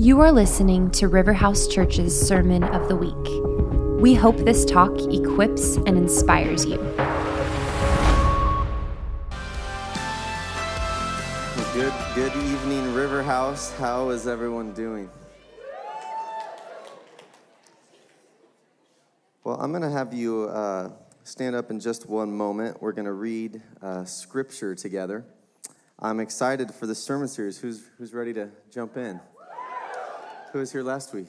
You are listening to Riverhouse Church's Sermon of the Week. We hope this talk equips and inspires you. Good, good evening, Riverhouse. How is everyone doing? Well, I'm going to have you uh, stand up in just one moment. We're going to read uh, scripture together. I'm excited for the sermon series. Who's, who's ready to jump in? Who was here last week?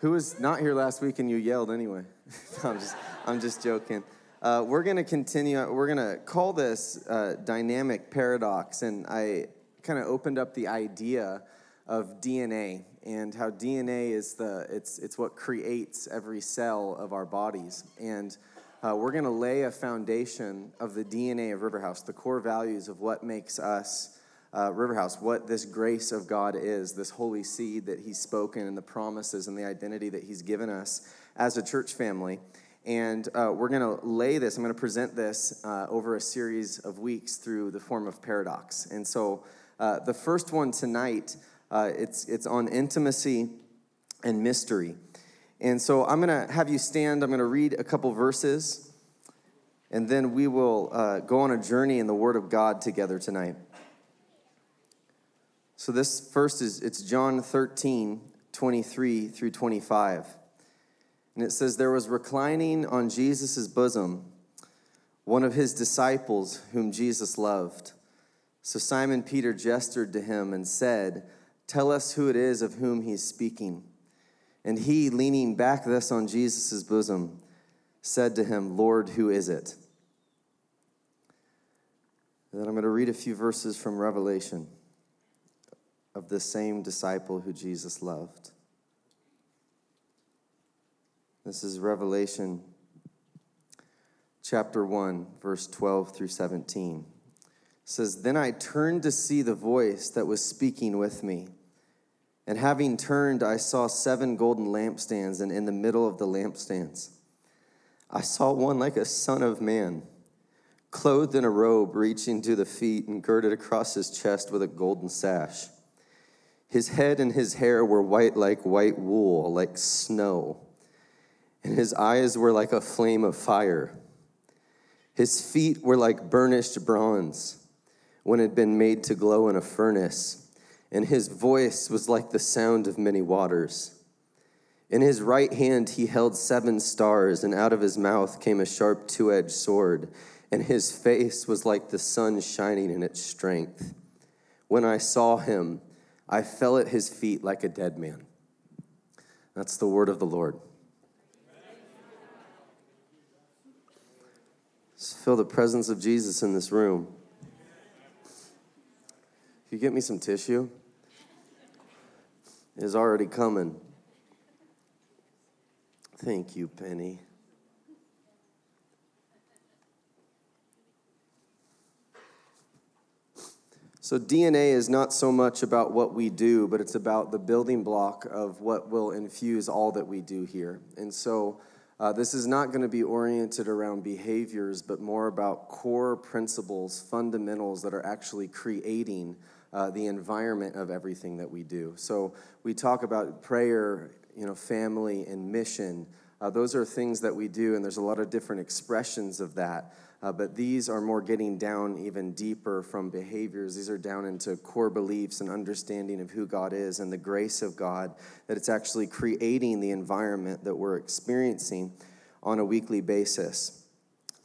Who was not here last week and you yelled anyway? I'm just, I'm just joking. Uh, we're going to continue. We're going to call this uh, dynamic paradox, and I kind of opened up the idea of DNA and how DNA is the it's it's what creates every cell of our bodies, and uh, we're going to lay a foundation of the DNA of Riverhouse, the core values of what makes us uh, Riverhouse, what this grace of God is, this holy seed that He's spoken, and the promises and the identity that He's given us as a church family. And uh, we're going to lay this, I'm going to present this uh, over a series of weeks through the form of paradox. And so uh, the first one tonight, uh, it's, it's on intimacy and mystery. And so I'm going to have you stand, I'm going to read a couple verses, and then we will uh, go on a journey in the Word of God together tonight. So this first is it's John 13, 23 through 25. And it says, There was reclining on Jesus' bosom one of his disciples whom Jesus loved. So Simon Peter gestured to him and said, Tell us who it is of whom he's speaking. And he, leaning back thus on Jesus' bosom, said to him, Lord, who is it? And then I'm going to read a few verses from Revelation of the same disciple who Jesus loved. This is Revelation chapter 1, verse 12 through 17. It says, Then I turned to see the voice that was speaking with me. And having turned, I saw seven golden lampstands, and in the middle of the lampstands, I saw one like a son of man, clothed in a robe reaching to the feet and girded across his chest with a golden sash. His head and his hair were white like white wool, like snow, and his eyes were like a flame of fire. His feet were like burnished bronze when it had been made to glow in a furnace, and his voice was like the sound of many waters. In his right hand he held seven stars, and out of his mouth came a sharp two edged sword, and his face was like the sun shining in its strength. When I saw him, I fell at his feet like a dead man. That's the word of the Lord. Feel the presence of Jesus in this room. If you get me some tissue, it is already coming. Thank you, Penny. So, DNA is not so much about what we do, but it's about the building block of what will infuse all that we do here. And so, uh, this is not going to be oriented around behaviors, but more about core principles, fundamentals that are actually creating uh, the environment of everything that we do. So, we talk about prayer, you know, family, and mission. Uh, those are things that we do, and there's a lot of different expressions of that. Uh, but these are more getting down even deeper from behaviors. These are down into core beliefs and understanding of who God is and the grace of God, that it's actually creating the environment that we're experiencing on a weekly basis.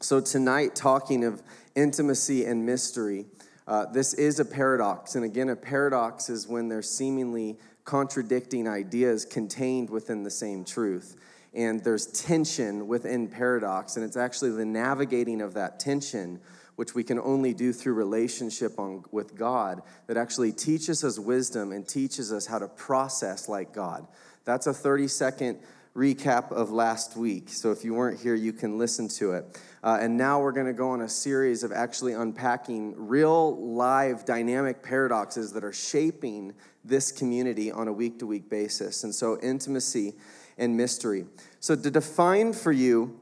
So, tonight, talking of intimacy and mystery, uh, this is a paradox. And again, a paradox is when there's seemingly contradicting ideas contained within the same truth and there's tension within paradox, and it's actually the navigating of that tension, which we can only do through relationship on, with God, that actually teaches us wisdom and teaches us how to process like God. That's a 30 second recap of last week. So if you weren't here, you can listen to it. Uh, and now we're going to go on a series of actually unpacking real, live, dynamic paradoxes that are shaping this community on a week to week basis. And so, intimacy and mystery. So to define for you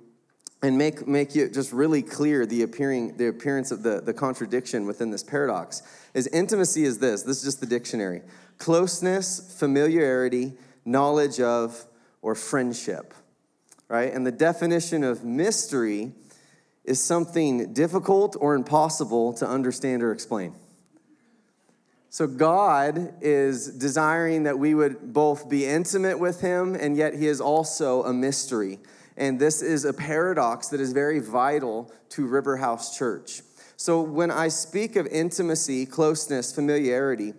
and make, make you just really clear the appearing the appearance of the, the contradiction within this paradox is intimacy is this. This is just the dictionary. closeness, familiarity, knowledge of, or friendship, right? And the definition of mystery is something difficult or impossible to understand or explain. So, God is desiring that we would both be intimate with Him, and yet He is also a mystery. And this is a paradox that is very vital to River House Church. So, when I speak of intimacy, closeness, familiarity,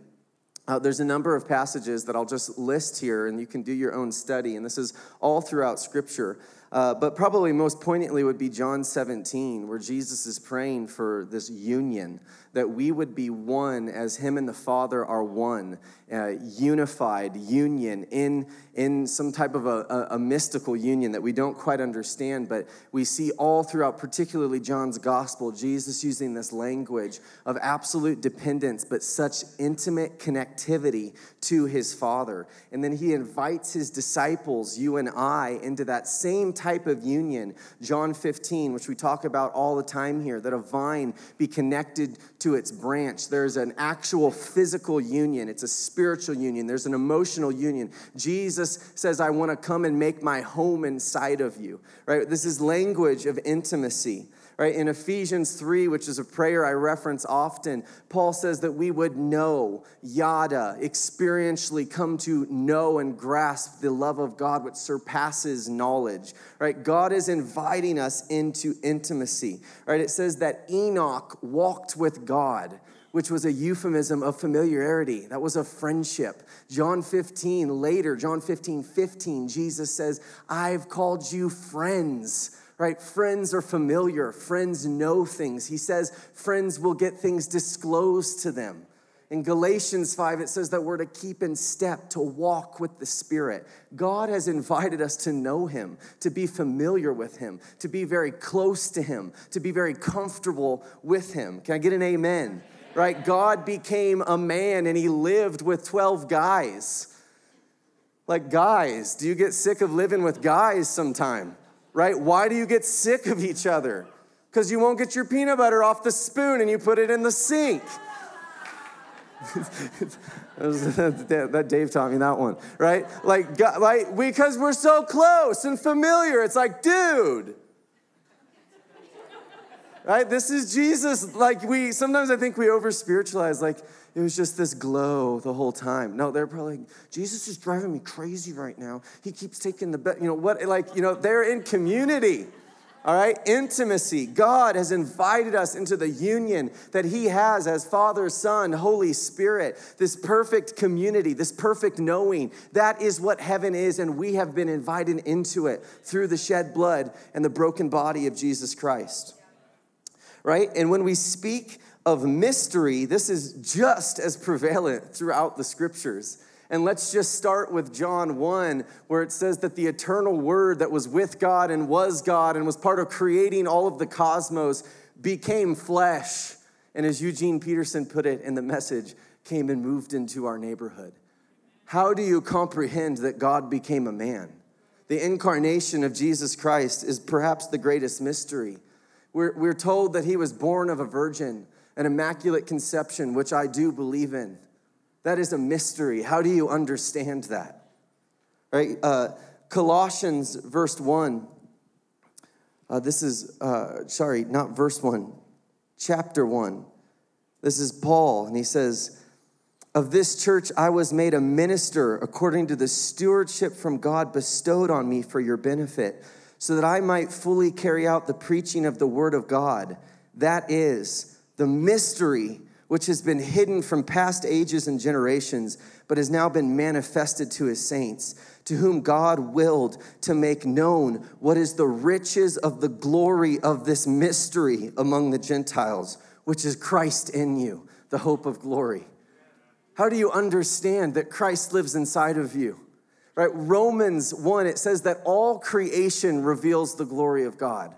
uh, there's a number of passages that I'll just list here, and you can do your own study. And this is all throughout Scripture. Uh, but probably most poignantly would be John 17, where Jesus is praying for this union, that we would be one as Him and the Father are one, uh, unified union in, in some type of a, a, a mystical union that we don't quite understand. But we see all throughout, particularly John's Gospel, Jesus using this language of absolute dependence, but such intimate connectivity to His Father. And then He invites His disciples, you and I, into that same type of union, John 15, which we talk about all the time here, that a vine be connected to its branch. There's an actual physical union, it's a spiritual union, there's an emotional union. Jesus says, I want to come and make my home inside of you, right? This is language of intimacy right? In Ephesians 3, which is a prayer I reference often, Paul says that we would know, yada, experientially come to know and grasp the love of God, which surpasses knowledge, right? God is inviting us into intimacy, right? It says that Enoch walked with God which was a euphemism of familiarity. That was a friendship. John 15, later, John 15, 15, Jesus says, I've called you friends right? Friends are familiar, friends know things. He says friends will get things disclosed to them. In Galatians 5, it says that we're to keep in step, to walk with the Spirit. God has invited us to know Him, to be familiar with Him, to be very close to Him, to be very comfortable with Him. Can I get an amen? Right? God became a man and He lived with 12 guys. Like, guys, do you get sick of living with guys sometime? Right? Why do you get sick of each other? Because you won't get your peanut butter off the spoon and you put it in the sink. that Dave taught me that one, right? Like, like because we're so close and familiar. It's like, dude, right? This is Jesus. Like we sometimes I think we over spiritualize. Like it was just this glow the whole time. No, they're probably Jesus is driving me crazy right now. He keeps taking the bet. You know what? Like you know they're in community. All right, intimacy. God has invited us into the union that He has as Father, Son, Holy Spirit, this perfect community, this perfect knowing. That is what heaven is, and we have been invited into it through the shed blood and the broken body of Jesus Christ right? And when we speak of mystery, this is just as prevalent throughout the scriptures. And let's just start with John 1, where it says that the eternal word that was with God and was God and was part of creating all of the cosmos became flesh. And as Eugene Peterson put it in the message, came and moved into our neighborhood. How do you comprehend that God became a man? The incarnation of Jesus Christ is perhaps the greatest mystery. We're, we're told that he was born of a virgin, an immaculate conception, which I do believe in. That is a mystery. How do you understand that? Right? Uh, Colossians, verse 1. Uh, this is, uh, sorry, not verse 1, chapter 1. This is Paul, and he says, Of this church I was made a minister according to the stewardship from God bestowed on me for your benefit so that I might fully carry out the preaching of the word of God. That is the mystery which has been hidden from past ages and generations, but has now been manifested to his saints, to whom God willed to make known what is the riches of the glory of this mystery among the Gentiles, which is Christ in you, the hope of glory. How do you understand that Christ lives inside of you? Right? Romans 1, it says that all creation reveals the glory of God.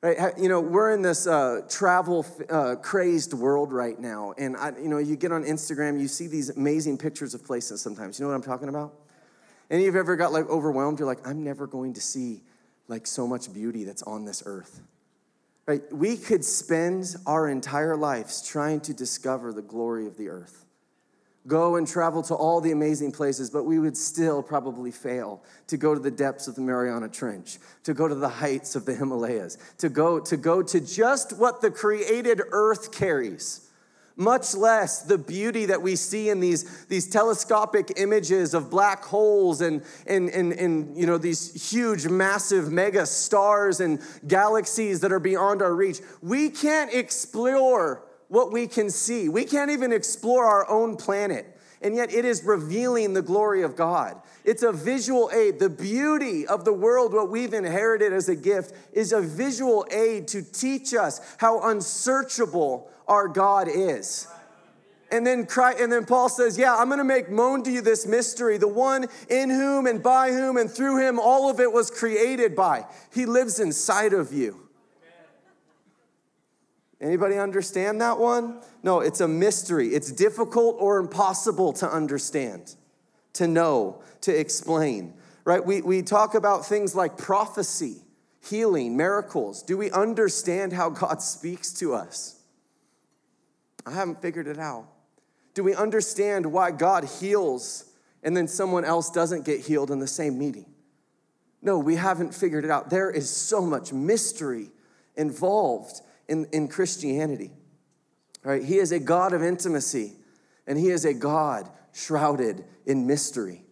Right? You know, we're in this uh, travel uh, crazed world right now. And, I, you know, you get on Instagram, you see these amazing pictures of places sometimes. You know what I'm talking about? Any of you ever got like overwhelmed? You're like, I'm never going to see like so much beauty that's on this earth. Right? We could spend our entire lives trying to discover the glory of the earth. Go and travel to all the amazing places, but we would still probably fail to go to the depths of the Mariana Trench, to go to the heights of the Himalayas, to go to go to just what the created earth carries. Much less the beauty that we see in these, these telescopic images of black holes and, and, and, and you know, these huge, massive mega stars and galaxies that are beyond our reach. We can't explore what we can see. We can't even explore our own planet. And yet, it is revealing the glory of God. It's a visual aid. The beauty of the world, what we've inherited as a gift, is a visual aid to teach us how unsearchable our God is. And then, Christ, and then Paul says, Yeah, I'm gonna make known to you this mystery, the one in whom and by whom and through him all of it was created by. He lives inside of you. Anybody understand that one? No, it's a mystery. It's difficult or impossible to understand, to know, to explain, right? We, we talk about things like prophecy, healing, miracles. Do we understand how God speaks to us? I haven't figured it out. Do we understand why God heals and then someone else doesn't get healed in the same meeting? No, we haven't figured it out. There is so much mystery involved in, in Christianity. Right? He is a God of intimacy, and He is a God shrouded in mystery.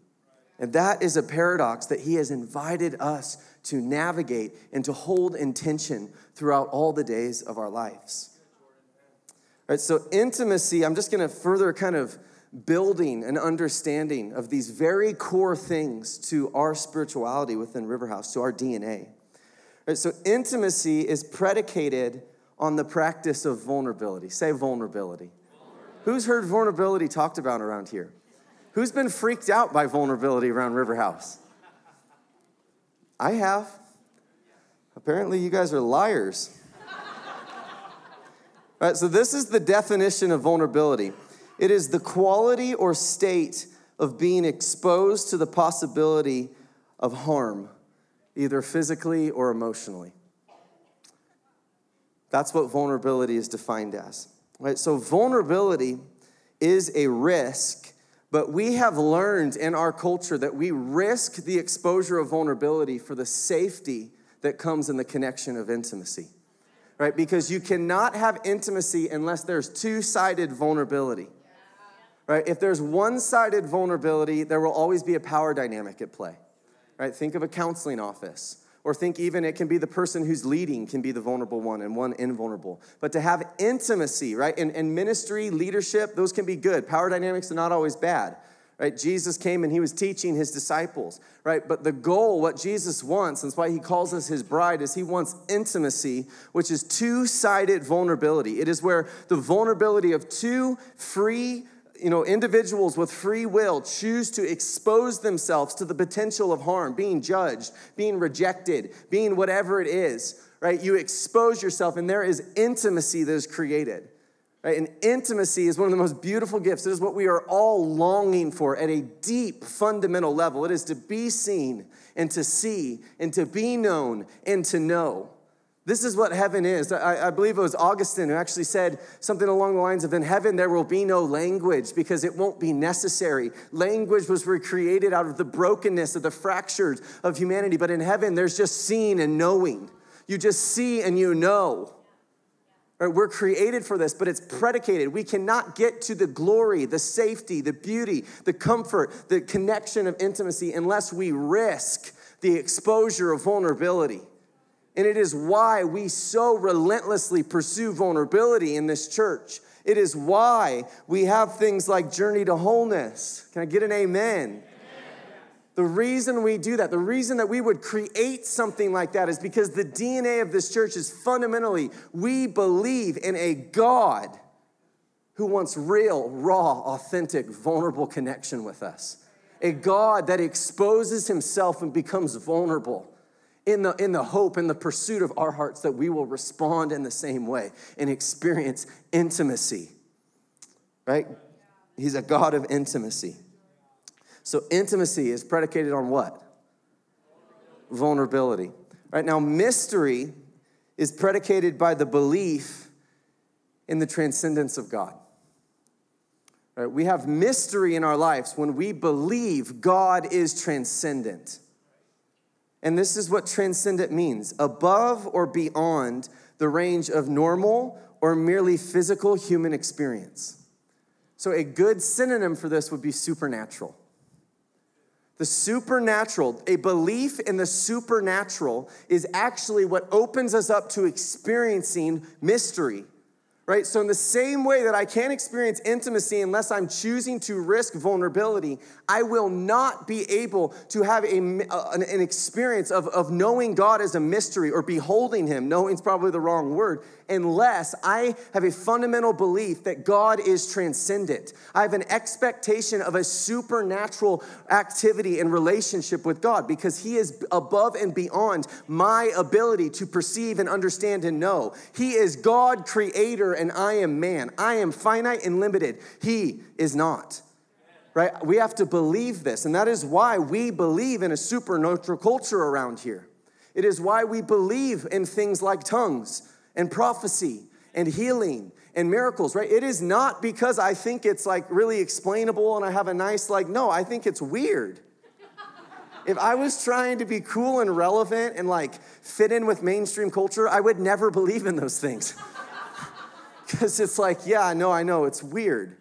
And that is a paradox that He has invited us to navigate and to hold intention throughout all the days of our lives. All right, so intimacy, I'm just gonna further kind of building an understanding of these very core things to our spirituality within Riverhouse, to our DNA. All right, so intimacy is predicated on the practice of vulnerability. Say vulnerability. vulnerability. Who's heard vulnerability talked about around here? Who's been freaked out by vulnerability around Riverhouse? I have. Apparently, you guys are liars. All right, so this is the definition of vulnerability it is the quality or state of being exposed to the possibility of harm, either physically or emotionally. That's what vulnerability is defined as. Right? So vulnerability is a risk, but we have learned in our culture that we risk the exposure of vulnerability for the safety that comes in the connection of intimacy. Right? Because you cannot have intimacy unless there's two-sided vulnerability. Right? If there's one-sided vulnerability, there will always be a power dynamic at play. Right? Think of a counseling office or think even it can be the person who's leading can be the vulnerable one and one invulnerable. But to have intimacy, right? And, and ministry, leadership, those can be good. Power dynamics are not always bad, right? Jesus came and he was teaching his disciples, right? But the goal, what Jesus wants, and that's why he calls us his bride, is he wants intimacy, which is two sided vulnerability. It is where the vulnerability of two free, you know, individuals with free will choose to expose themselves to the potential of harm, being judged, being rejected, being whatever it is, right? You expose yourself, and there is intimacy that is created. Right? And intimacy is one of the most beautiful gifts. It is what we are all longing for at a deep, fundamental level. It is to be seen and to see and to be known and to know. This is what heaven is. I, I, believe it was Augustine who actually said something along the lines of In heaven, there will be no language because it won't be necessary. Language was recreated out of the brokenness of the fractures of humanity, but in heaven, there's just seeing and knowing. You just see and you know. Right, we're created for this, but it's predicated. We cannot get to the glory, the safety, the beauty, the comfort, the connection of intimacy unless we risk the exposure of vulnerability. And it is why we so relentlessly pursue vulnerability in this church. It is why we have things like Journey to Wholeness. Can I get an amen? amen? The reason we do that, the reason that we would create something like that is because the DNA of this church is fundamentally we believe in a God who wants real, raw, authentic, vulnerable connection with us. A God that exposes himself and becomes vulnerable in the, in the hope and the pursuit of our hearts that we will respond in the same way and experience intimacy. Right? He's a God of intimacy. So, intimacy is predicated on what? Vulnerability. Right now, mystery is predicated by the belief in the transcendence of God. Right? We have mystery in our lives when we believe God is transcendent. And this is what transcendent means above or beyond the range of normal or merely physical human experience. So, a good synonym for this would be supernatural. The supernatural, a belief in the supernatural, is actually what opens us up to experiencing mystery right? So, in the same way that I can't experience intimacy unless I'm choosing to risk vulnerability, I will not be able to have a, an experience of, of knowing God as a mystery or beholding Him. Knowing is probably the wrong word, unless I have a fundamental belief that God is transcendent. I have an expectation of a supernatural activity and relationship with God because He is above and beyond my ability to perceive and understand and know. He is God, creator, and I am man. I am finite and limited. He is not. Right? We have to believe this, and that is why we believe in a supernatural culture around here. It is why we believe in things like tongues and prophecy and healing and miracles, right? It is not because I think it's like really explainable and I have a nice, like, no, I think it's weird. if I was trying to be cool and relevant and like fit in with mainstream culture, I would never believe in those things. Because it's like, yeah, no, I know, it's weird.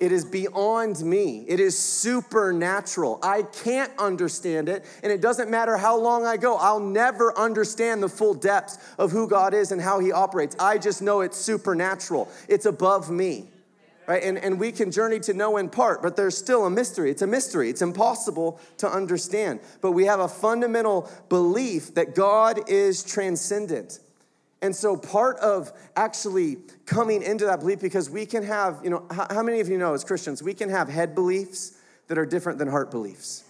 It is beyond me. It is supernatural. I can't understand it, and it doesn't matter how long I go. I'll never understand the full depths of who God is and how He operates. I just know it's supernatural, it's above me. Right? And, and we can journey to know in part, but there's still a mystery. It's a mystery. It's impossible to understand. But we have a fundamental belief that God is transcendent. And so, part of actually coming into that belief, because we can have, you know, how, many of you know as Christians, we can have head beliefs that are different than heart beliefs,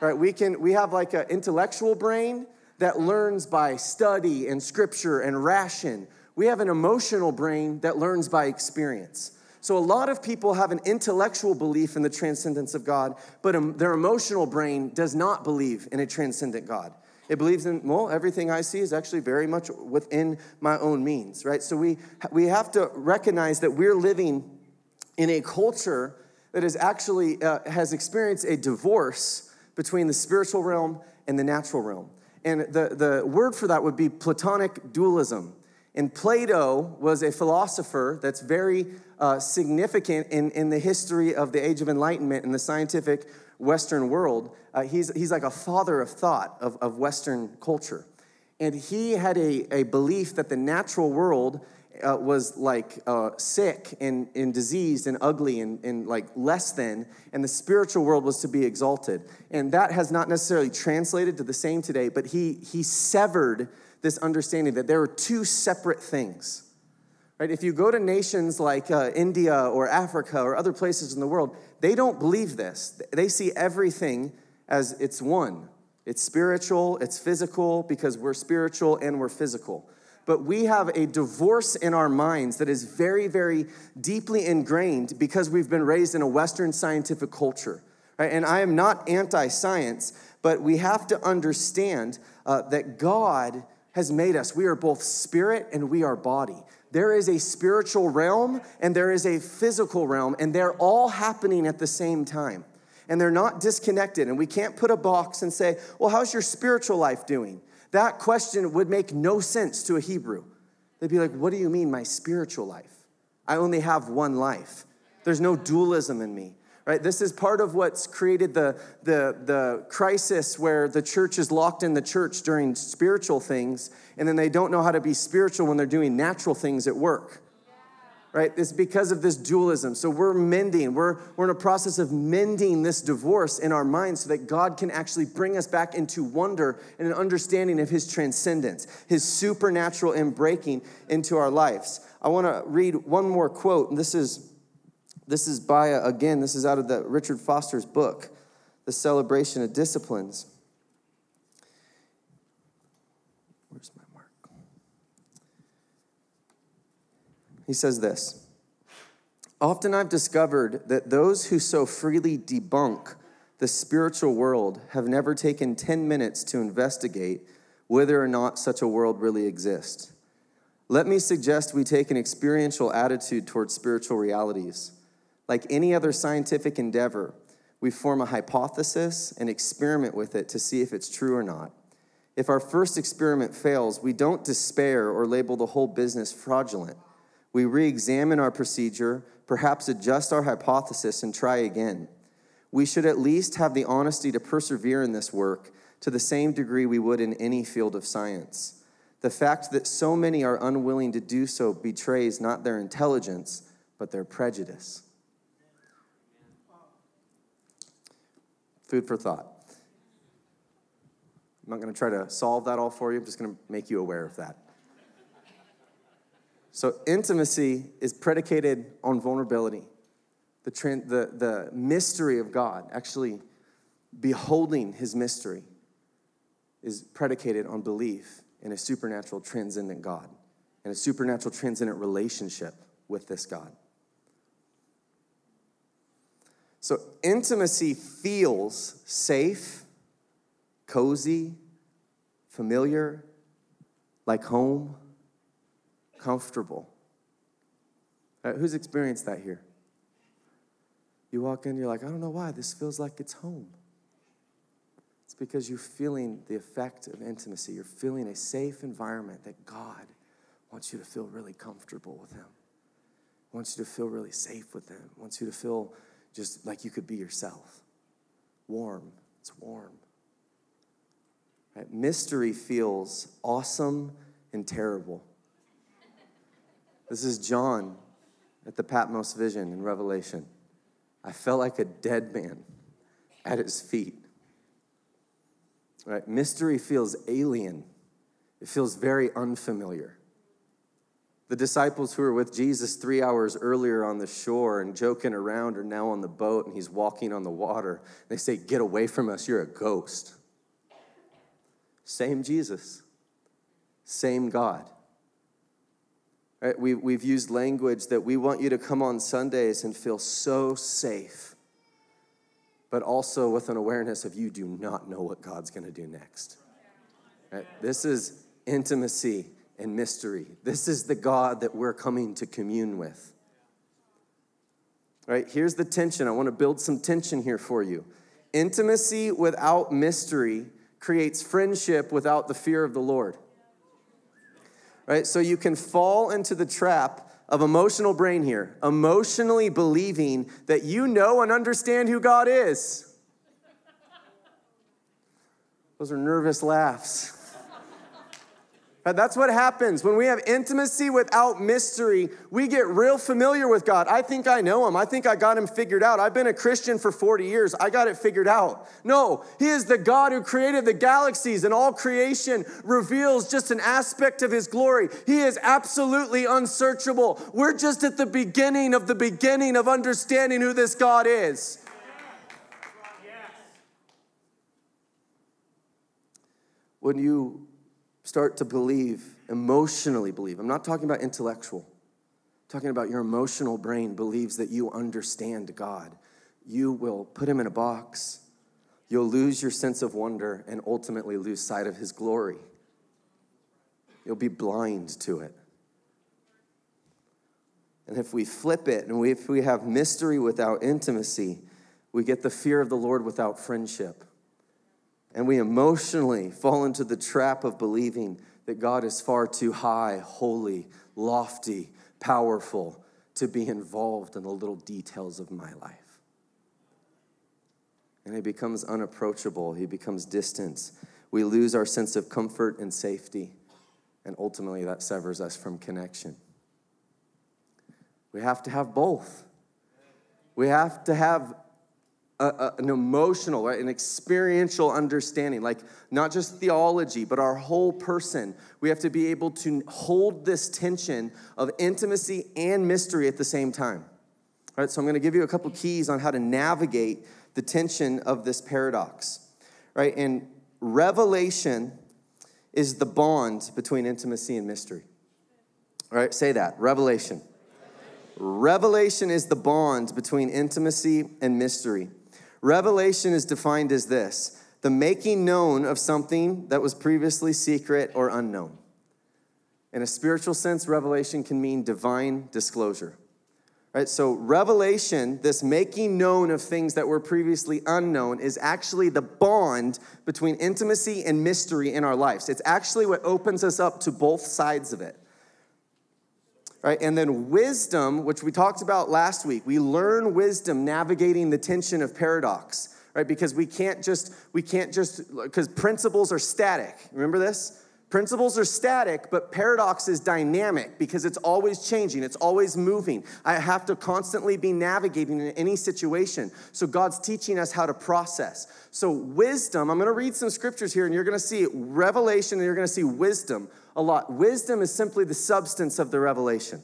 right? We can, we have like an intellectual brain that learns by study and scripture and ration. We have an emotional brain that learns by experience. So, a lot of people have an intellectual belief in the transcendence of God, but their emotional brain does not believe in a transcendent God. It believes in, well, everything I see is actually very much within my own means, right? So we, we have to recognize that we're living in a culture that is actually uh, has experienced a divorce between the spiritual realm and the natural realm. And the, the word for that would be Platonic dualism. And Plato was a philosopher that's very uh, significant in, in the history of the Age of Enlightenment and the scientific Western world. Uh, he's, he's like a father of thought of, of Western culture. And he had a, a belief that the natural world uh, was like uh, sick and, and diseased and ugly and, and like less than, and the spiritual world was to be exalted. And that has not necessarily translated to the same today, but he, he severed this understanding that there are two separate things. Right? If you go to nations like uh, India or Africa or other places in the world, they don't believe this. They see everything as it's one. It's spiritual, it's physical, because we're spiritual and we're physical. But we have a divorce in our minds that is very, very deeply ingrained because we've been raised in a Western scientific culture. Right? And I am not anti science, but we have to understand uh, that God has made us. We are both spirit and we are body. There is a spiritual realm and there is a physical realm, and they're all happening at the same time. And they're not disconnected. And we can't put a box and say, Well, how's your spiritual life doing? That question would make no sense to a Hebrew. They'd be like, What do you mean, my spiritual life? I only have one life. There's no dualism in me right? This is part of what's created the, the, the crisis where the church is locked in the church during spiritual things and then they don't know how to be spiritual when they're doing natural things at work right? It's because of this dualism. So we're mending we're, we're in a process of mending this divorce in our minds so that god can actually bring us back into wonder and an understanding of his transcendence his supernatural inbreaking into our lives. I want to read one more quote and this is this is by, again, this is out of the Richard Foster's book, The Celebration of Disciplines. Where's my mark? He says this Often I've discovered that those who so freely debunk the spiritual world have never taken 10 minutes to investigate whether or not such a world really exists. Let me suggest we take an experiential attitude towards spiritual realities. Like any other scientific endeavor, we form a hypothesis and experiment with it to see if it's true or not. If our first experiment fails, we don't despair or label the whole business fraudulent. We re examine our procedure, perhaps adjust our hypothesis, and try again. We should at least have the honesty to persevere in this work to the same degree we would in any field of science. The fact that so many are unwilling to do so betrays not their intelligence, but their prejudice. Food for thought. I'm not going to try to solve that all for you, I'm just going to make you aware of that. So, intimacy is predicated on vulnerability, the, the, the mystery of God, actually beholding his mystery, is predicated on belief in a supernatural, transcendent God and a supernatural, transcendent relationship with this God. So, intimacy feels safe, cozy, familiar, like home, comfortable. Right, who's experienced that here? You walk in, you're like, I don't know why, this feels like it's home. It's because you're feeling the effect of intimacy. You're feeling a safe environment that God wants you to feel really comfortable with Him, wants you to feel really safe with Him, wants you to feel just like you could be yourself. Warm. It's warm. Right? Mystery feels awesome and terrible. This is John at the Patmos vision in Revelation. I felt like a dead man at his feet. Right? Mystery feels alien. It feels very unfamiliar. The disciples who were with Jesus three hours earlier on the shore and joking around are now on the boat and he's walking on the water. They say, Get away from us, you're a ghost. Same Jesus, same God. Right? We, we've used language that we want you to come on Sundays and feel so safe, but also with an awareness of you do not know what God's going to do next. Right? This is intimacy and mystery. This is the God that we're coming to commune with. Right? Here's the tension. I want to build some tension here for you. Intimacy without mystery creates friendship without the fear of the Lord. Right? So you can fall into the trap of emotional brain here, emotionally believing that you know and understand who God is. Those are nervous laughs. Uh, that's what happens. When we have intimacy without mystery, we get real familiar with God. I think I know him. I think I got him figured out. I've been a Christian for 40 years. I got it figured out. No, he is the God who created the galaxies, and all creation reveals just an aspect of his glory. He is absolutely unsearchable. We're just at the beginning of the beginning of understanding who this God is. When you start to believe, emotionally believe. I'm not talking about intellectual. I'm talking about your emotional brain believes that you understand God. You will put him in a box. You'll lose your sense of wonder and ultimately lose sight of his glory. You'll be blind to it. And if we flip it and we, if we have mystery without intimacy, we get the fear of the Lord without friendship. And we emotionally fall into the trap of believing that God is far too high, holy, lofty, powerful to be involved in the little details of my life. And he becomes unapproachable, he becomes distant. We lose our sense of comfort and safety, and ultimately that severs us from connection. We have to have both. We have to have a, a, an emotional, right, an experiential understanding, like not just theology, but our whole person. We have to be able to hold this tension of intimacy and mystery at the same time. All right, so I'm going to give you a couple keys on how to navigate the tension of this paradox. Right, and revelation is the bond between intimacy and mystery. All right, say that. Revelation. Revelation is the bond between intimacy and mystery. Revelation is defined as this the making known of something that was previously secret or unknown. In a spiritual sense, revelation can mean divine disclosure. Right? So, revelation, this making known of things that were previously unknown, is actually the bond between intimacy and mystery in our lives. It's actually what opens us up to both sides of it. Right? And then wisdom, which we talked about last week, we learn wisdom navigating the tension of paradox, right? Because we can't just, we can't just, because principles are static. Remember this? Principles are static, but paradox is dynamic because it's always changing, it's always moving. I have to constantly be navigating in any situation. So God's teaching us how to process. So, wisdom, I'm to read some scriptures here, and you're to see revelation and you're to see wisdom a lot. Wisdom is simply the substance of the revelation.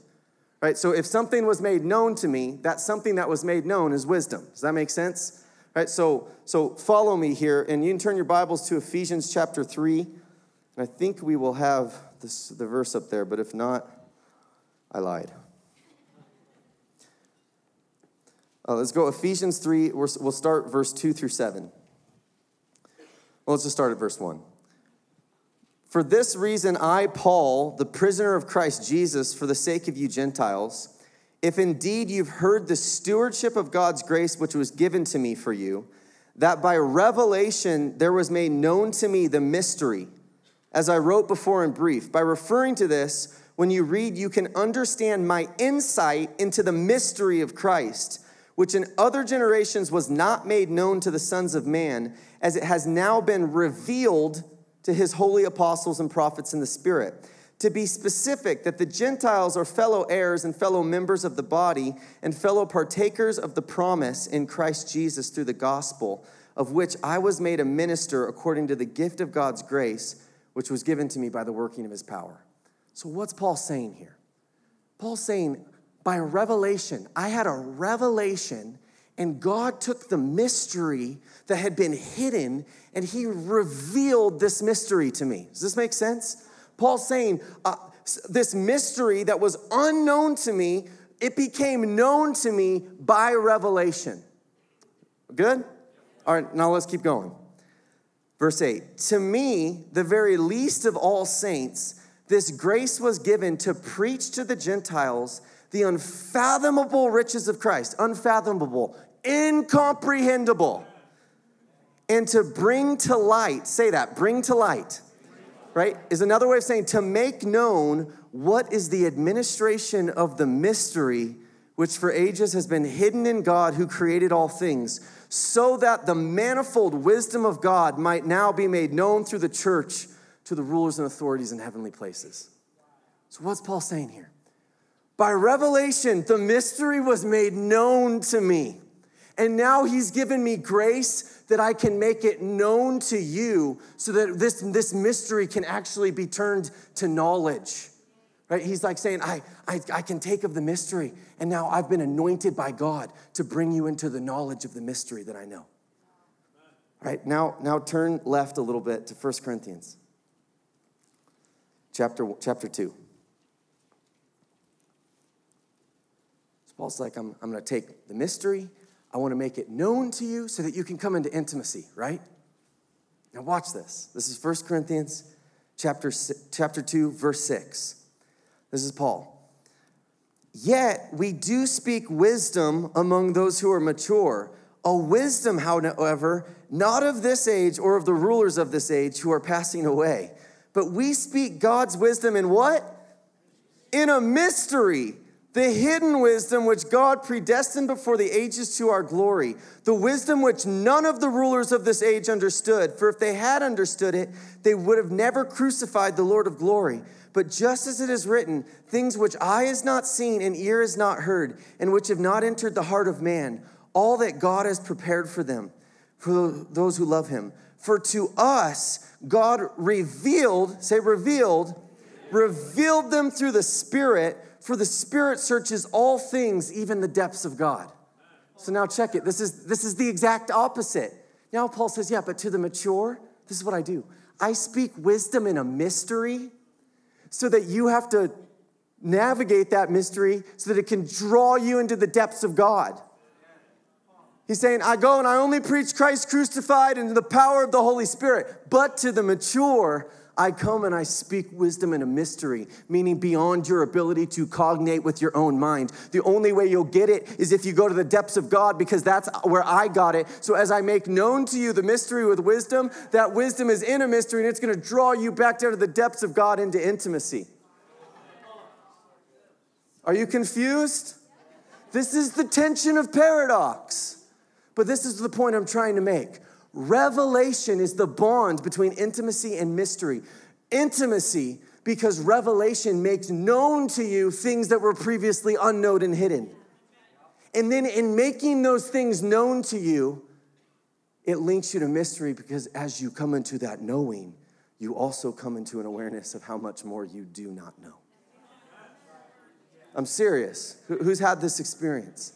Right? So, if something was made known to me, that something that was made known is wisdom. Does that make sense? Right? So, so follow me here, and you can turn your Bibles to Ephesians chapter 3. And I think we will have this, the verse up there, but if not, I lied. Uh, let's go Ephesians 3. we will start verse 2 through 7. Well, let's just start at verse 1. For this reason, I, Paul, the prisoner of Christ Jesus, for the sake of you Gentiles, if indeed you've heard the stewardship of God's grace which was given to me for you, that by revelation there was made known to me the mystery as I wrote before in brief. By referring to this, when you read, you can understand my insight into the mystery of Christ, which in other generations was not made known to the sons of man, as it has now been revealed to his holy apostles and prophets in the Spirit. To be specific, that the Gentiles are fellow heirs and fellow members of the body and fellow partakers of the promise in Christ Jesus through the gospel, of which I was made a minister according to the gift of God's grace which was given to me by the working of his power. So, what's Paul saying here? Paul's saying, by revelation, I had a revelation, and God took the mystery that had been hidden and he revealed this mystery to me. Does this make sense? Paul's saying, uh, this mystery that was unknown to me, it became known to me by revelation. Good? All right, now let's keep going. Verse 8 To me, the very least of all saints, this grace was given to preach to the Gentiles the unfathomable riches of Christ, unfathomable, incomprehensible, and to bring to light, say that, bring to light, right? Is another way of saying to make known what is the administration of the mystery which for ages has been hidden in God who created all things so that the manifold wisdom of God might now be made known through the church to the rulers and authorities in heavenly places. So, what's Paul saying here? By revelation, the mystery was made known to me. And now he's given me grace that I can make it known to you so that this, this mystery can actually be turned to knowledge. Right? He's like saying, I, I, I can take of the mystery, and now I've been anointed by God to bring you into the knowledge of the mystery that I know. Right? Now, now turn left a little bit to 1 Corinthians chapter, chapter 2. So Paul's like, I'm, I'm going to take the mystery, I want to make it known to you so that you can come into intimacy, right? Now watch this. This is 1 Corinthians chapter, chapter 2, verse 6. This is Paul. Yet we do speak wisdom among those who are mature, a wisdom, however, not of this age or of the rulers of this age who are passing away. But we speak God's wisdom in what? In a mystery, the hidden wisdom which God predestined before the ages to our glory, the wisdom which none of the rulers of this age understood. For if they had understood it, they would have never crucified the Lord of glory. But just as it is written, things which eye has not seen and ear has not heard, and which have not entered the heart of man, all that God has prepared for them, for those who love him. For to us, God revealed, say revealed, revealed them through the Spirit, for the Spirit searches all things, even the depths of God. So now check it. This is, this is the exact opposite. Now Paul says, Yeah, but to the mature, this is what I do. I speak wisdom in a mystery so that you have to navigate that mystery so that it can draw you into the depths of God. He's saying, I go and I only preach Christ crucified and the power of the Holy Spirit, but to the mature, I come and I speak wisdom in a mystery, meaning beyond your ability to cognate with your own mind. The only way you'll get it is if you go to the depths of God, because that's where I got it. So as I make known to you the mystery with wisdom, that wisdom is in a mystery and it's gonna draw you back down to the depths of God into intimacy. Are you confused? This is the tension of paradox. But this is the point I'm trying to make. Revelation is the bond between intimacy and mystery. Intimacy, because revelation makes known to you things that were previously unknown and hidden. And then in making those things known to you, it links you to mystery because as you come into that knowing, you also come into an awareness of how much more you do not know. I'm serious. Who's had this experience?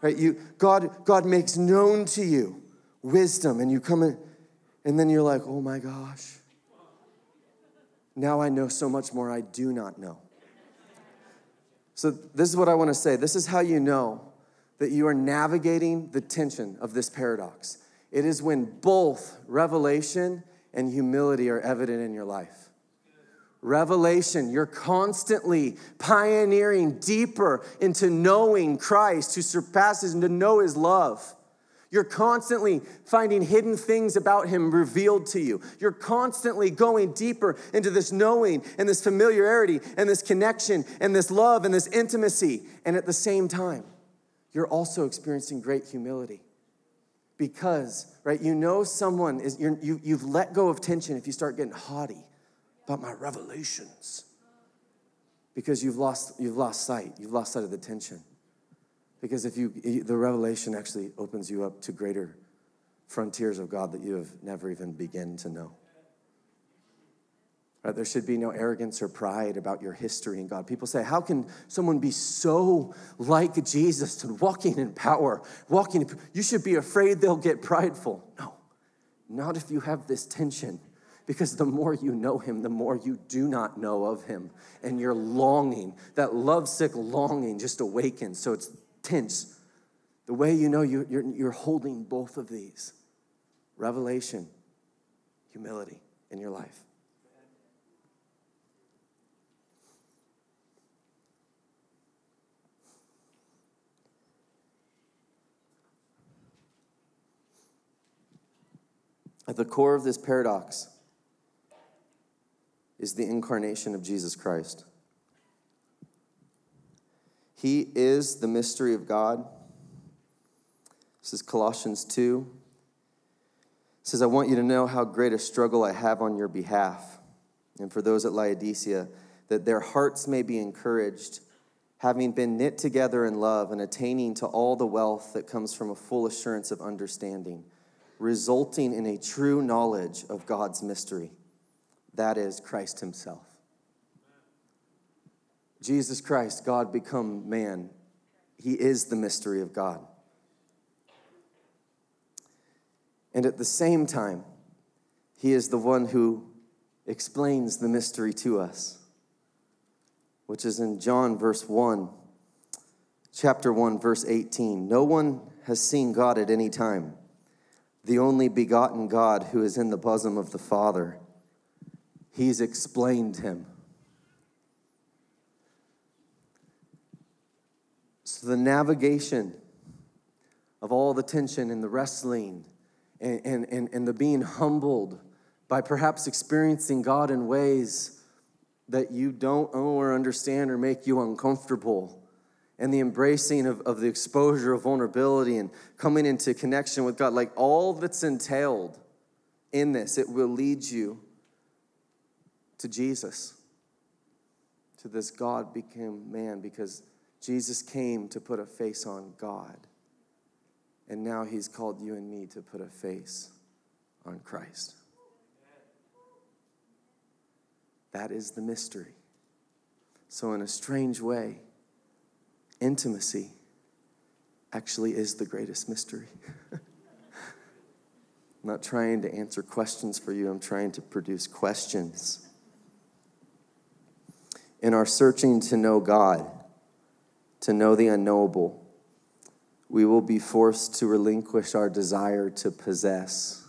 Right? You, God, God makes known to you wisdom, and you come in, and then you're like, oh my gosh. Now I know so much more I do not know. So, this is what I want to say. This is how you know that you are navigating the tension of this paradox. It is when both revelation and humility are evident in your life. Revelation, you're constantly pioneering deeper into knowing Christ who surpasses and to know his love. You're constantly finding hidden things about him revealed to you. You're constantly going deeper into this knowing and this familiarity and this connection and this love and this intimacy. And at the same time, you're also experiencing great humility. Because, right, you know someone is, you you've let go of tension if you start getting haughty about my revelations because you've lost, you've lost sight. You've lost sight of the tension. Because if you, the revelation actually opens you up to greater frontiers of God that you have never even begun to know. Right? There should be no arrogance or pride about your history in God. People say, How can someone be so like Jesus and walking in power? Walking, you should be afraid they'll get prideful. No, not if you have this tension because the more you know him, the more you do not know of him. And your longing, that lovesick longing, just awakens. So it's tense. The way you know you, you're, you're holding both of these revelation, humility in your life. At the core of this paradox is the incarnation of Jesus Christ. He is the mystery of God. This is Colossians 2. It says, I want you to know how great a struggle I have on your behalf, and for those at Laodicea, that their hearts may be encouraged, having been knit together in love and attaining to all the wealth that comes from a full assurance of understanding, resulting in a true knowledge of God's mystery that is Christ Himself. Jesus Christ, God become man, He is the mystery of God. And at the same time, He is the one who explains the mystery to us, which is in John, verse 1, chapter 1, verse 18. No one has seen God at any time. The only begotten God who is in the bosom of the Father He's explained him. So the navigation of all the tension and the wrestling and, and, and, and the being humbled by perhaps experiencing God in ways that you don't know or understand or make you uncomfortable. And the embracing of, of the exposure of vulnerability and coming into connection with God, like all that's entailed in this, it will lead you to Jesus, to this God became man, because Jesus came to put a face on God. And now he's called you and me to put a face on Christ. That is the mystery. So, in a strange way, intimacy actually is the greatest mystery. I'm not trying to answer questions for you, I'm trying to produce questions in our searching to know God, to know the unknowable, we will be forced to relinquish our desire to possess,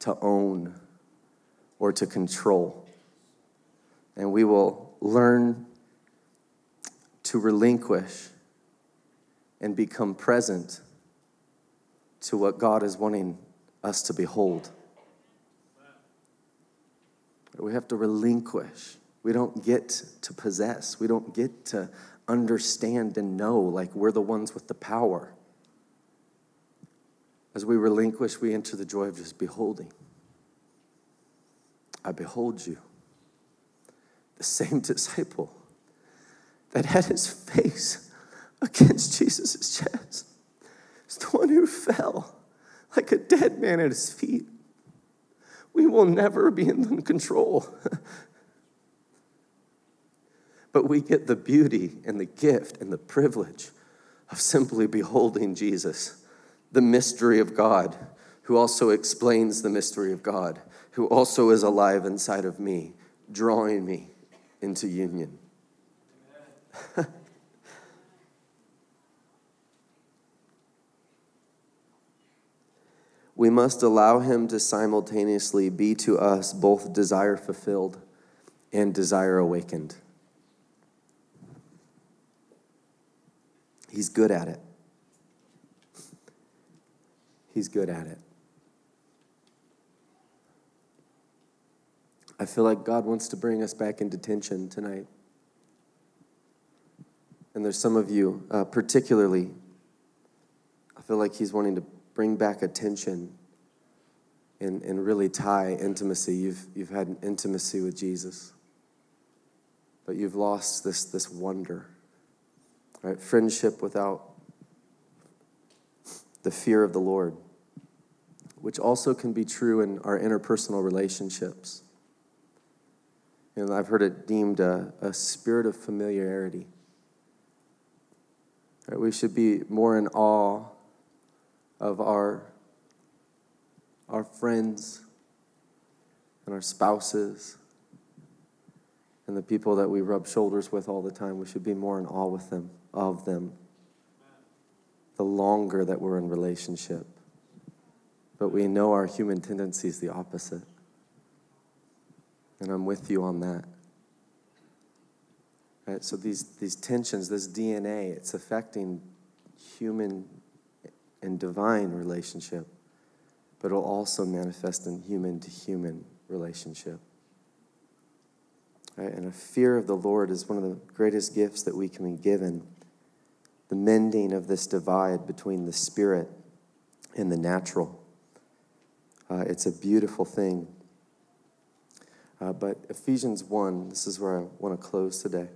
to own, or to control. And we will learn to relinquish and become present to what God is wanting us to behold. We have to relinquish. We don't get to possess. We don't get to understand and know like we're the ones with the power. As we relinquish, we enter the joy of just beholding. I behold you. The same disciple that had his face against Jesus' chest is the one who fell like a dead man at his feet. We will never be in control. but we get the beauty and the gift and the privilege of simply beholding Jesus, the mystery of God, who also explains the mystery of God, who also is alive inside of me, drawing me into union. we must allow him to simultaneously be to us both desire fulfilled and desire awakened. He's good at it. He's good at it. I feel like God wants to bring us back into tension tonight. And there's some of you, uh, particularly, I feel like He's wanting to bring back attention and, and really tie intimacy. You've, you've had an intimacy with Jesus, but you've lost this, this wonder. Right? Friendship without the fear of the Lord, which also can be true in our interpersonal relationships. And I've heard it deemed a, a spirit of familiarity. Right? We should be more in awe of our, our friends and our spouses and the people that we rub shoulders with all the time. We should be more in awe with them, of them, the longer that we're in relationship. But we know our human tendency is the opposite. And I'm with you on that. Right, so these, these tensions, this DNA, it's affecting human and divine relationship, but it'll also manifest in human to human relationship. Right? And a fear of the Lord is one of the greatest gifts that we can be given. The mending of this divide between the spirit and the natural. Uh, it's a beautiful thing. Uh, but Ephesians 1, this is where I want to close today.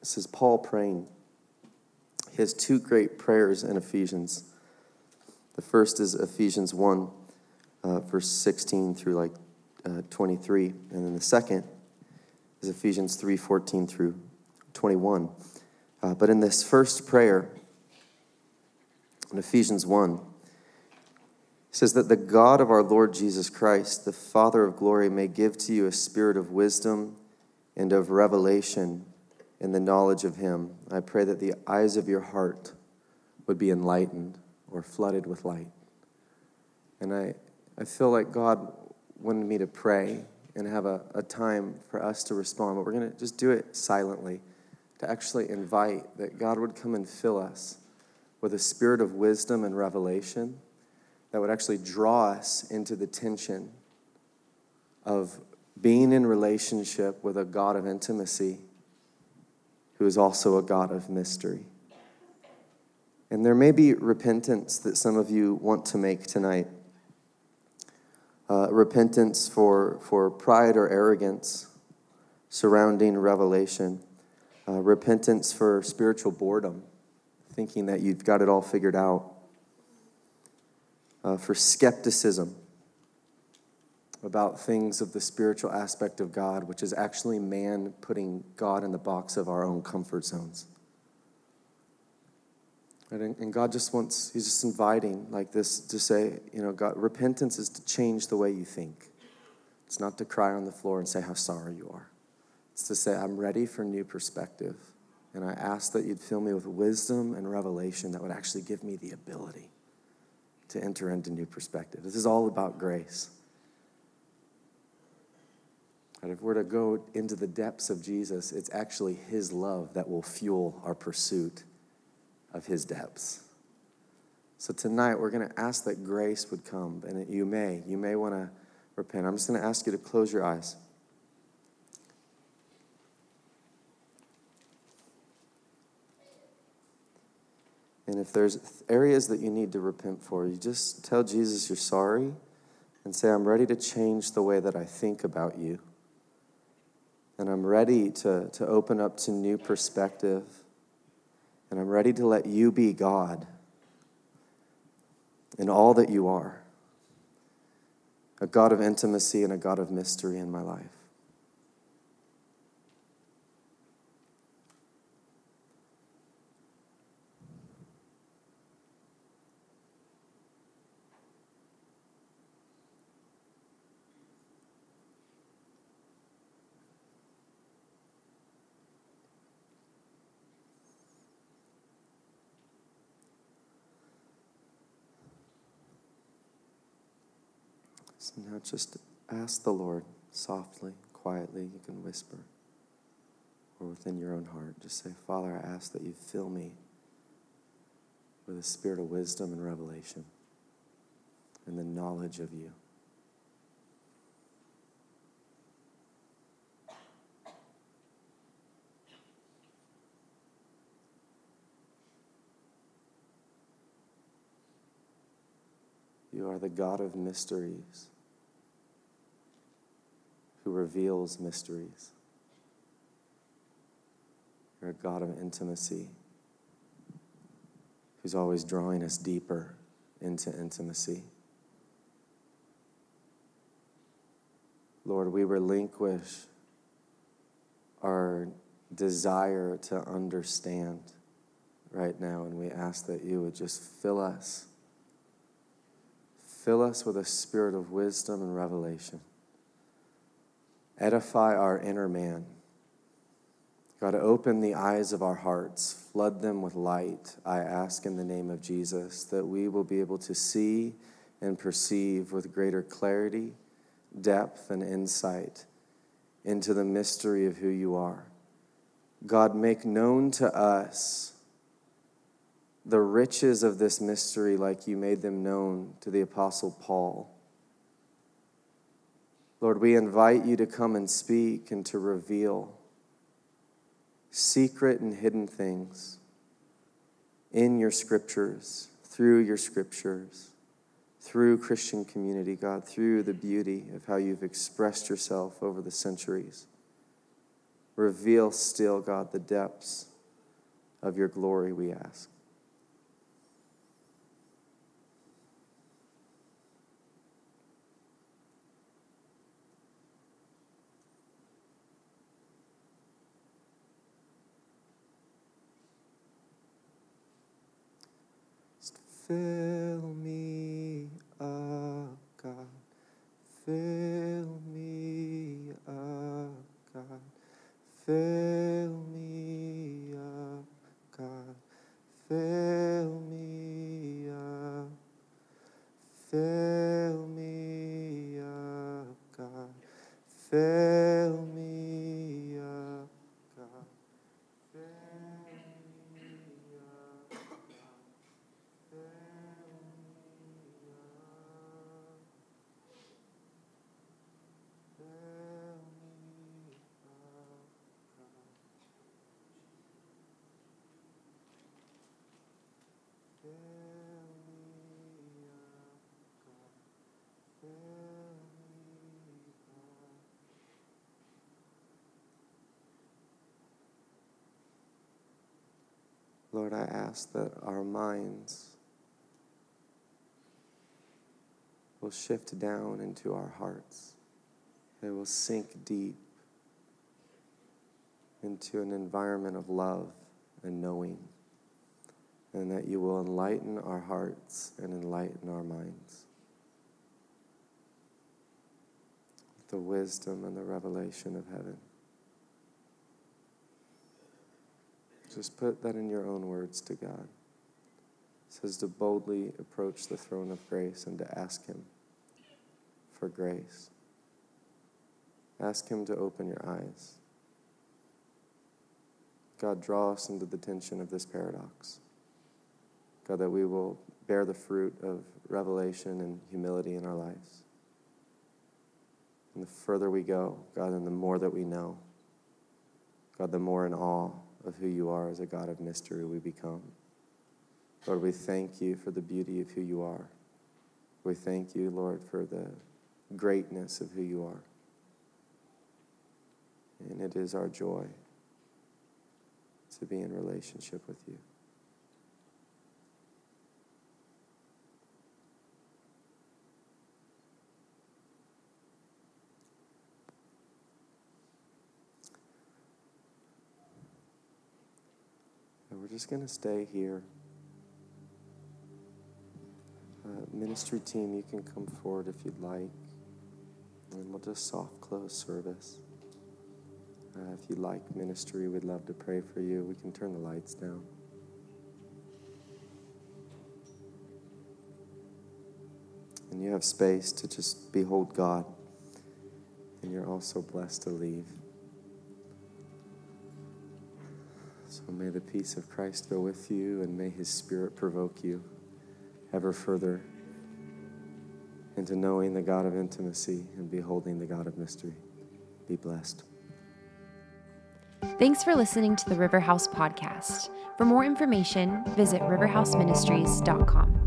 This is Paul praying. He has two great prayers in Ephesians. The first is Ephesians 1, uh, verse 16 through like uh, 23. And then the second is Ephesians 3, 14 through 21. Uh, but in this first prayer, in Ephesians 1, says that the God of our Lord Jesus Christ, the Father of glory, may give to you a spirit of wisdom and of revelation in the knowledge of Him. I pray that the eyes of your heart would be enlightened or flooded with light. And I, I feel like God wanted me to pray and have a, a time for us to respond, but we're going to just do it silently to actually invite that God would come and fill us with a spirit of wisdom and revelation that would actually draw us into the tension of being in relationship with a God of intimacy who is also a God of mystery. And there may be repentance that some of you want to make tonight. Uh, repentance for, for pride or arrogance surrounding revelation. Uh, repentance for spiritual boredom, thinking that you've got it all figured out uh, for skepticism about things of the spiritual aspect of God, which is actually man putting God in the box of our own comfort zones. And God just wants, He's just inviting like this to say, you know, God, repentance is to change the way you think. It's not to cry on the floor and say how sorry you are. It's to say, I'm ready for new perspective. And I ask that you'd fill me with wisdom and revelation that would actually give me the ability to enter into new perspective. This is all about grace. God, if we're to go into the depths of Jesus, it's actually His love that will fuel our pursuit of His depths. So tonight, we're going to ask that grace would come, and you may, you may want to repent. I'm just going to ask you to close your eyes. And if there's areas that you need to repent for, you just tell Jesus you're sorry and say, I'm ready to change the way that I think about you. And I'm ready to, to open up to new perspective. And I'm ready to let you be God in all that you are a God of intimacy and a God of mystery in my life. So now just ask the Lord softly, quietly. You can whisper or within your own heart. Just say, Father, I ask that you fill me with a spirit of wisdom and revelation and the knowledge of you. You are the God of mysteries who reveals mysteries. You're a God of intimacy who's always drawing us deeper into intimacy. Lord, we relinquish our desire to understand right now, and we ask that you would just fill us. Fill us with a spirit of wisdom and revelation. Edify our inner man. God, open the eyes of our hearts, flood them with light, I ask in the name of Jesus, that we will be able to see and perceive with greater clarity, depth, and insight into the mystery of who you are. God, make known to us the riches of this mystery like you made them known to the Apostle Paul. Lord, we invite you to come and speak and to reveal secret and hidden things in your scriptures, through your scriptures, through Christian community, God, through the beauty of how you've expressed yourself over the centuries. Reveal still, God, the depths of your glory, we ask. Fill me up, God. Fill me up, God. Fill me up, God. Fill me up. Fill me up, God. Fill Lord, I ask that our minds will shift down into our hearts. They will sink deep into an environment of love and knowing. And that you will enlighten our hearts and enlighten our minds. With the wisdom and the revelation of heaven. Just put that in your own words to God. It says to boldly approach the throne of grace and to ask Him for grace. Ask Him to open your eyes. God, draw us into the tension of this paradox. God, that we will bear the fruit of revelation and humility in our lives. And the further we go, God, and the more that we know, God, the more in awe of who you are as a God of mystery we become. Lord, we thank you for the beauty of who you are. We thank you, Lord, for the greatness of who you are. And it is our joy to be in relationship with you. Just going to stay here. Uh, ministry team, you can come forward if you'd like. And we'll just soft close service. Uh, if you like ministry, we'd love to pray for you. We can turn the lights down. And you have space to just behold God. And you're also blessed to leave. So may the peace of Christ go with you, and may his spirit provoke you ever further into knowing the God of intimacy and beholding the God of mystery. Be blessed. Thanks for listening to the River House podcast. For more information, visit riverhouseministries.com.